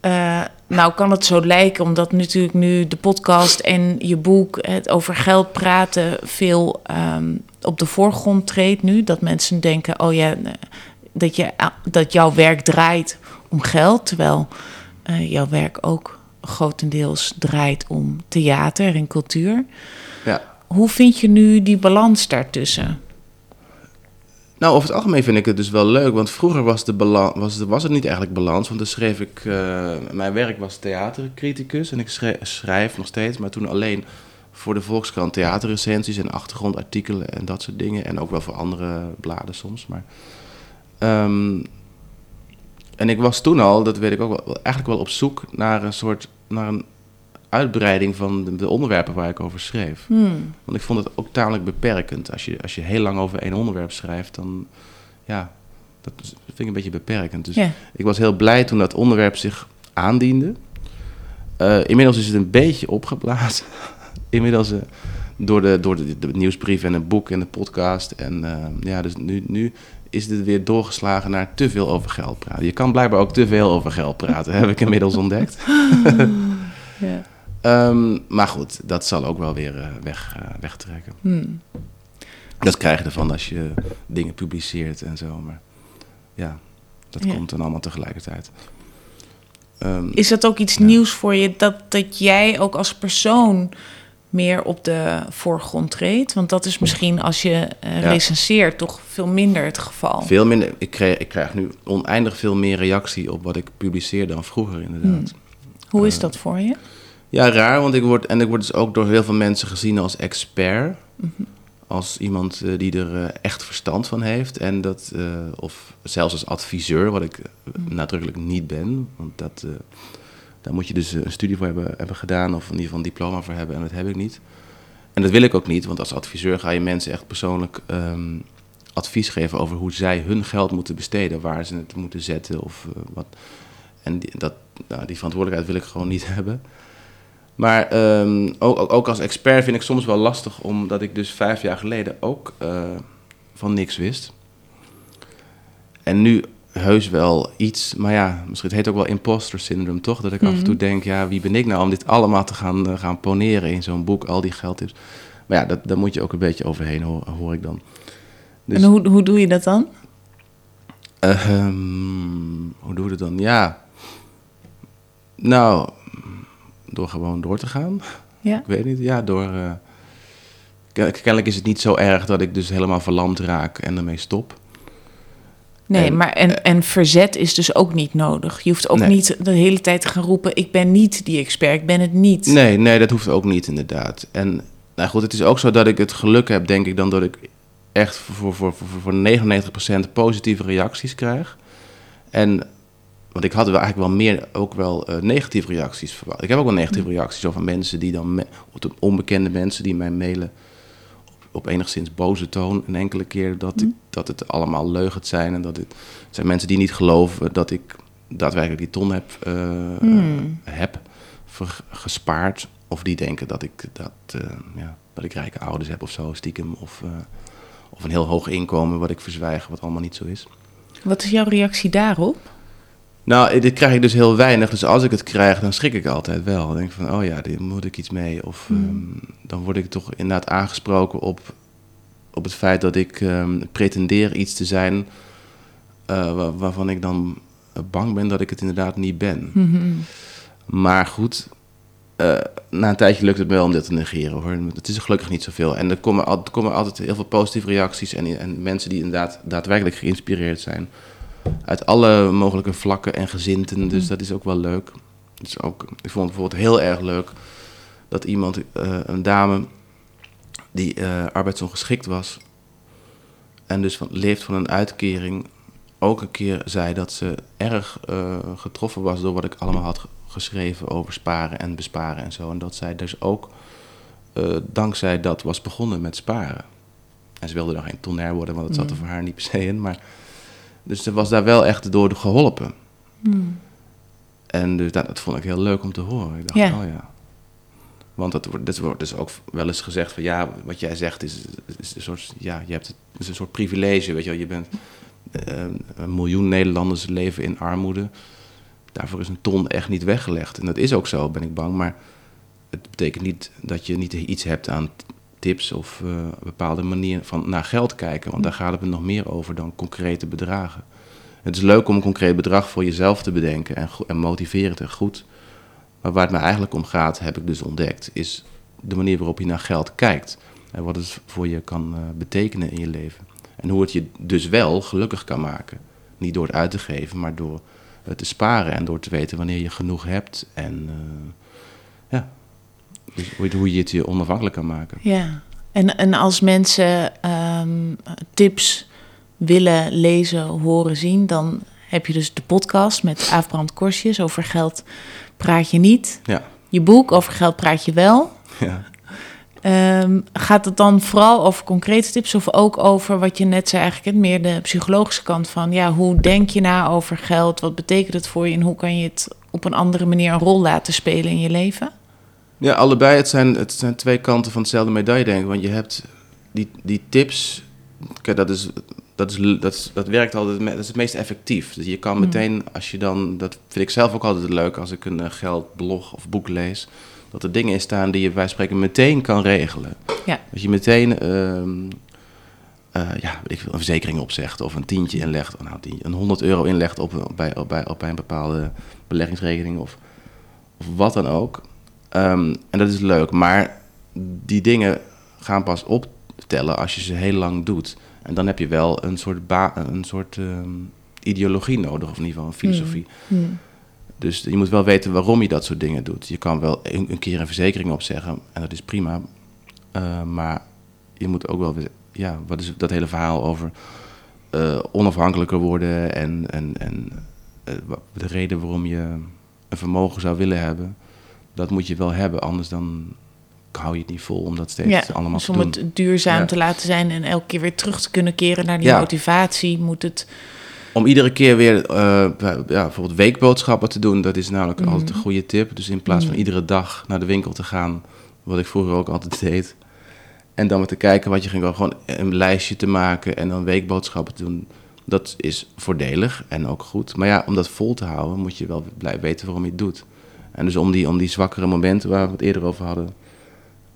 eh, nou kan het zo lijken, omdat natuurlijk nu de podcast en je boek, het over geld praten, veel ehm, op de voorgrond treedt nu. Dat mensen denken, oh ja, dat, je, dat jouw werk draait om geld, terwijl eh, jouw werk ook grotendeels draait om theater en cultuur. Ja. Hoe vind je nu die balans daartussen? Nou, over het algemeen vind ik het dus wel leuk. Want vroeger was, de bala- was, was het niet eigenlijk balans. Want dan schreef ik... eh, mijn werk was theatercriticus. En ik schre- schrijf nog steeds. Maar toen alleen voor de Volkskrant theaterrecensies en achtergrondartikelen en dat soort dingen. En ook wel voor andere bladen soms. Maar, ehm, en ik was toen al, dat weet ik ook wel, eigenlijk wel op zoek naar een soort, naar een uitbreiding van de, de onderwerpen waar ik over schreef. Hmm. Want ik vond het ook tamelijk beperkend. Als je, als je heel lang over één onderwerp schrijft, dan ja, dat vind ik een beetje beperkend. Dus ik was heel blij toen dat onderwerp zich aandiende. Eh, inmiddels is het een beetje opgeblazen. inmiddels eh, door, de, door de, de nieuwsbrief en het boek en de podcast. En eh, ja, dus nu, nu is het weer doorgeslagen naar te veel over geld praten. Je kan blijkbaar ook te veel over geld praten, heb ik inmiddels ontdekt. Ja. Ehm, maar goed, dat zal ook wel weer eh, weg, eh, wegtrekken. Hmm. Dat krijg je ervan als je dingen publiceert en zo. Maar ja, dat Ja. komt dan allemaal tegelijkertijd. Ehm, Is dat ook iets Ja. nieuws voor je dat, dat jij ook als persoon meer op de voorgrond treedt? Want dat is misschien als je eh, Ja. recenseert toch veel minder het geval. Veel minder. Ik krijg, ik krijg nu oneindig veel meer reactie op wat ik publiceer dan vroeger, inderdaad. Hoe is Eh, dat voor je? Ja, raar, want ik word, en ik word dus ook door heel veel mensen gezien als expert. Mhm. Als iemand eh, die er echt verstand van heeft. En dat, of zelfs als adviseur, wat ik Mhm. nadrukkelijk niet ben. Want dat, daar moet je dus eh, een studie voor hebben, hebben gedaan, of in ieder geval een diploma voor hebben. En dat heb ik niet. En dat wil ik ook niet, want als adviseur ga je mensen echt persoonlijk ehm, advies geven over hoe zij hun geld moeten besteden, waar ze het moeten zetten of eh, wat. En die, dat, nou, die verantwoordelijkheid wil ik gewoon niet hebben. Maar ehm, ook, ook- als expert vind ik soms wel lastig, omdat ik dus vijf jaar geleden ook eh, van niks wist. En nu heus wel iets, maar ja, misschien het heet ook wel imposter syndrome, toch? Dat ik af en toe Mhm. denk, ja, wie ben ik nou om dit allemaal te gaan, eh, gaan poneren in zo'n boek, al die geldtips. Maar ja, dat, daar moet je ook een beetje overheen, hoor, hoor ik dan. Dus, En hoe, hoe doe je dat dan? ehm, hoe doe je dat dan? Ja, nou, door gewoon door te gaan. Ja. Ik weet niet, ja, door... eh, ken- kennelijk is het niet zo erg dat ik dus helemaal verlamd raak en ermee stop. Nee, En- maar en, en verzet is dus ook niet nodig. Je hoeft ook Nee. niet de hele tijd te gaan roepen: ik ben niet die expert, ik ben het niet. Nee, nee, dat hoeft ook niet inderdaad. En nou goed, het is ook zo dat ik het geluk heb, denk ik, dan dat ik echt voor, voor, voor, voor 99% positieve reacties krijg. En, want ik had wel eigenlijk wel meer, ook wel eh, negatieve reacties verwacht. Ik heb ook wel negatieve reacties over mensen die dan, me, onbekende mensen die mij mailen op, enigszins boze toon. Een enkele keer dat, ik, dat het allemaal leugens zijn en dat het, het zijn mensen die niet geloven dat ik daadwerkelijk die ton heb, eh, Hmm. heb gespaard. Of die denken dat ik, dat, eh, ja, dat ik rijke ouders heb of zo, stiekem. Of, eh, of een heel hoog inkomen wat ik verzwijg, wat allemaal niet zo is. Wat is jouw reactie daarop? Nou, eh, dit krijg ik dus heel weinig. Dus als ik het krijg, dan schrik ik altijd wel. Dan denk ik van, oh ja, daar moet ik iets mee. Of ehm, dan word ik toch inderdaad aangesproken op, op het feit dat ik ehm, pretendeer iets te zijn... eh, wa- waarvan ik dan eh, bang ben dat ik het inderdaad niet ben. Mhm. Maar goed, na een tijdje lukt het me wel om dit te negeren hoor. Het is gelukkig niet zoveel. En er komen, al- er komen altijd heel veel positieve reacties en, en mensen die inderdaad daadwerkelijk geïnspireerd zijn. Uit alle mogelijke vlakken en gezinten, dus dat is ook wel leuk. Dus ook, ik vond het bijvoorbeeld heel erg leuk dat iemand, eh, een dame, die eh, arbeidsongeschikt was en dus van, leeft van een uitkering, ook een keer zei dat ze erg eh, getroffen was door wat ik allemaal had ge- geschreven over sparen en besparen en zo. En dat zij dus ook dankzij dat was begonnen met sparen. En ze wilde dan geen tonair worden, want dat zat er voor haar niet per se in. Maar, dus ze was daar wel echt door geholpen. Hmm. En dus dat, dat vond ik heel leuk om te horen. Ik dacht, Ja. oh ja. Want dat wordt, dat wordt dus ook wel eens gezegd van ja, wat jij zegt is, is een soort, ja, je hebt het, is een soort privilege, weet je wel. Je bent, eh, een miljoen Nederlanders leven in armoede. Daarvoor is een ton echt niet weggelegd. En dat is ook zo, ben ik bang. Maar het betekent niet dat je niet iets hebt aan tips of eh, een bepaalde manier van naar geld kijken. Want daar gaat het nog meer over dan concrete bedragen. Het is leuk om een concreet bedrag voor jezelf te bedenken en, en motiverend en goed. Maar waar het me eigenlijk om gaat, heb ik dus ontdekt, is de manier waarop je naar geld kijkt. En wat het voor je kan eh, betekenen in je leven. En hoe het je dus wel gelukkig kan maken. Niet door het uit te geven, maar door het te sparen en door te weten wanneer je genoeg hebt. En eh, hoe, hoe je het je onafhankelijk kan maken. Ja, en, en als mensen ehm, tips willen lezen, horen, zien, dan heb je dus de podcast met Aafbrand Korsjes over geld praat je niet. Ja. Je boek over geld praat je wel. Ja. Ehm, gaat het dan vooral over concrete tips of ook over wat je net zei, eigenlijk meer de psychologische kant van, ja, hoe denk je na over geld? Wat betekent het voor je en hoe kan je het op een andere manier een rol laten spelen in je leven? Ja, allebei. Het zijn, het zijn twee kanten van hetzelfde medaille, denk ik. Want je hebt die, die tips. Kijk, dat, is, dat, is, dat, is, dat werkt altijd. Dat is het meest effectief. Dus je kan meteen, als je dan. Dat vind ik zelf ook altijd leuk als ik een uh, geldblog of boek lees. Dat er dingen in staan die je bij spreken meteen kan regelen. Ja. Dat je meteen. Uh, uh, ja, ik wil een verzekering opzegt of een tientje inlegt, nou, een 100 euro inlegt op, bij, op, bij, op bij een bepaalde beleggingsrekening of, of wat dan ook. Um, en dat is leuk, maar die dingen gaan pas optellen als je ze heel lang doet. En dan heb je wel een soort, ba een soort um, ideologie nodig, of in ieder geval een filosofie. Hmm. Hmm. Dus je moet wel weten waarom je dat soort dingen doet. Je kan wel een, een keer een verzekering opzeggen, en dat is prima. Uh, maar je moet ook wel, ja, wat is dat hele verhaal over uh, onafhankelijker worden en, en, en uh, de reden waarom je een vermogen zou willen hebben dat moet je wel hebben, anders dan hou je het niet vol om dat steeds ja, allemaal dus te om doen. het duurzaam Ja. te laten zijn en elke keer weer terug te kunnen keren naar die Ja. motivatie, moet het... Om iedere keer weer eh, ja, bijvoorbeeld weekboodschappen te doen, dat is namelijk Mhm. altijd een goede tip. Dus in plaats van Mhm. iedere dag naar de winkel te gaan, wat ik vroeger ook altijd deed. En dan maar te kijken wat je ging, gewoon een lijstje te maken en dan weekboodschappen te doen. Dat is voordelig en ook goed. Maar ja, om dat vol te houden moet je wel blijven weten waarom je het doet. En dus om die, om die zwakkere momenten waar we het eerder over hadden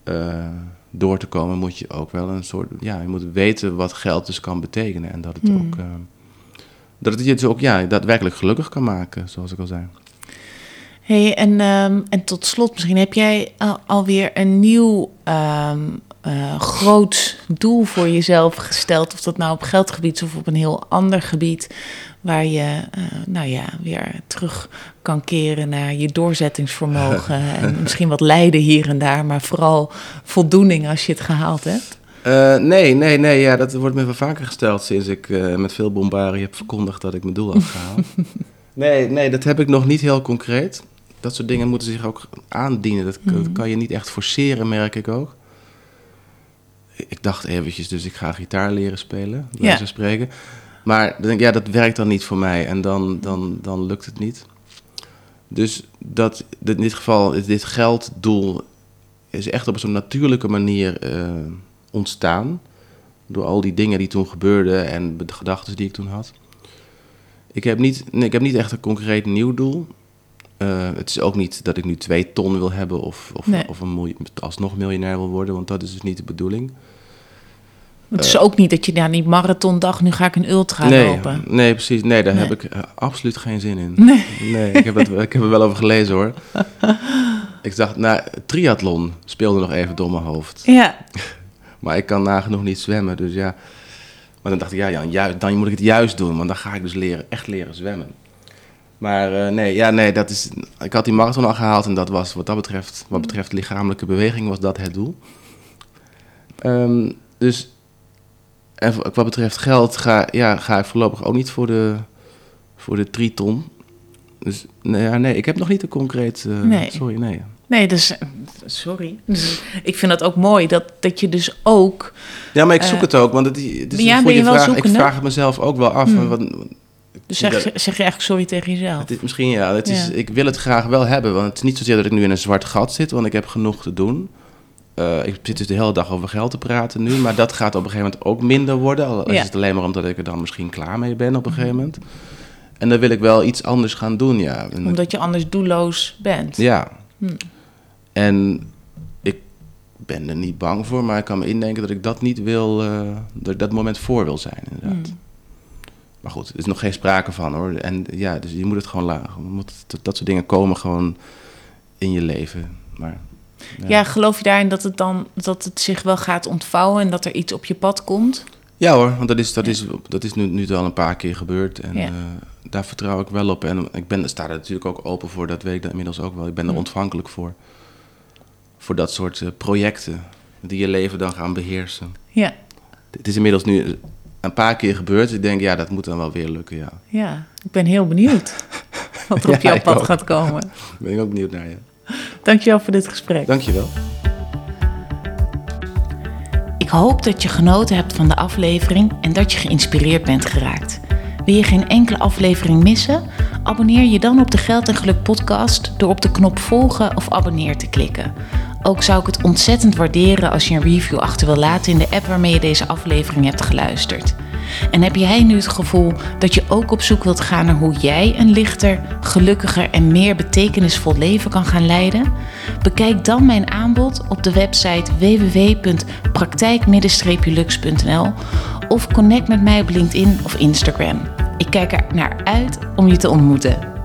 eh, door te komen, moet je ook wel een soort. Ja, je moet weten wat geld dus kan betekenen. En dat het Hmm. ook. eh, dat het je dus ook ja, daadwerkelijk gelukkig kan maken, zoals ik al zei. Hey, en, ehm, en tot slot, misschien heb jij al, alweer een nieuw ehm, eh, groot doel voor jezelf gesteld. Of dat nou op geldgebied is of op een heel ander gebied. Waar je eh, nou ja, weer terug kan keren naar je doorzettingsvermogen. en misschien wat lijden hier en daar, maar vooral voldoening als je het gehaald hebt. Eh, nee, nee, nee, ja, dat wordt me wel vaker gesteld sinds ik met veel bombarie heb verkondigd dat ik mijn doel had gehaald. nee, nee, dat heb ik nog niet heel concreet. Dat soort dingen moeten zich ook aandienen. Dat, dat Mhm. kan je niet echt forceren, merk ik ook. Ik dacht eventjes, dus ik ga gitaar leren spelen, bij Ja. ja. spreken. Maar dan denk ik, ja, dat werkt dan niet voor mij en dan, dan, dan lukt het niet. Dus dat, in dit geval, dit gelddoel is echt op zo'n natuurlijke manier eh, ontstaan. Door al die dingen die toen gebeurden en de gedachten die ik toen had. Ik heb niet, nee, ik heb niet echt een concreet nieuw doel. Eh, het is ook niet dat ik nu twee ton wil hebben of, of, Nee. of een miljoen, alsnog miljonair wil worden, want dat is dus niet de bedoeling. Het is ook niet dat je naar die marathondag, nu ga ik een ultra nee, lopen. nee, precies. Nee, daar Nee. heb ik eh, absoluut geen zin in. Nee. Nee, ik heb, het, ik heb er wel over gelezen hoor. ik dacht, nou, triathlon speelde nog even door mijn hoofd. Ja, Maar ik kan nagenoeg niet zwemmen, dus ja. Maar dan dacht ik, ja, Jan, juist, dan moet ik het juist doen, want dan ga ik dus leren, echt leren zwemmen. Maar eh, nee, ja, nee, dat is, ik had die marathon al gehaald en dat was wat dat betreft, wat betreft lichamelijke beweging, was dat het doel. Ehm, dus, en wat betreft geld ga, ja, ga ik voorlopig ook niet voor de, voor de triton. Dus nee, ja, nee, ik heb nog niet een concreet, eh, Nee. sorry, nee. nee, dus sorry. Dus ik vind dat ook mooi dat, dat je dus ook. Ja, maar ik zoek Eh, het ook, want het, het is ja, een goede vraag. Ik vraag het mezelf ook wel af. Hmm. Dus zeg, Dat- zeg je eigenlijk sorry tegen jezelf. het is, misschien ja, het is, Ja. ik wil het graag wel hebben. Want het is niet zozeer dat ik nu in een zwart gat zit, want ik heb genoeg te doen. Eh, ik zit dus de hele dag over geld te praten nu, maar dat gaat op een gegeven moment ook minder worden. Al is Ja. het alleen maar omdat ik er dan misschien klaar mee ben op een gegeven moment. En dan wil ik wel iets anders gaan doen, ja. Omdat je anders doelloos bent. Ja. Hmm. En ik ben er niet bang voor, maar ik kan me indenken dat ik dat niet wil, eh, dat ik dat moment voor wil zijn, inderdaad. Hmm. Maar goed, er is nog geen sprake van hoor. En ja, dus je moet het gewoon lagen. Moet, dat, dat soort dingen komen gewoon in je leven. Maar, Ja. geloof je daarin dat het dan dat het zich wel gaat ontvouwen en dat er iets op je pad komt? Ja hoor, want dat is, dat is, dat is nu, nu al een paar keer gebeurd. En Ja. eh, daar vertrouw ik wel op. En ik ben, sta er natuurlijk ook open voor, dat weet ik inmiddels ook wel. Ik ben er ontvankelijk voor. Voor dat soort eh, projecten die je leven dan gaan beheersen. Ja, Het is inmiddels nu een paar keer gebeurd. Ik denk, ja, dat moet dan wel weer lukken, ja. Ja, ik ben heel benieuwd wat er op Ja, jouw pad ook. gaat komen. Ben ik ook benieuwd naar, ja. Dankjewel voor dit gesprek. Dankjewel. Ik hoop dat je genoten hebt van de aflevering en dat je geïnspireerd bent geraakt. Wil je geen enkele aflevering missen? Abonneer je dan op de Geld en Geluk podcast door op de knop volgen of abonneer te klikken. Ook zou ik het ontzettend waarderen als je een review achter wil laten in de app waarmee je deze aflevering hebt geluisterd. En heb jij nu het gevoel dat je ook op zoek wilt gaan naar hoe jij een lichter, gelukkiger en meer betekenisvol leven kan gaan leiden? Bekijk dan mijn aanbod op de website www.praktijk-lux.nl of connect met mij op LinkedIn of Instagram. Ik kijk er naar uit om je te ontmoeten.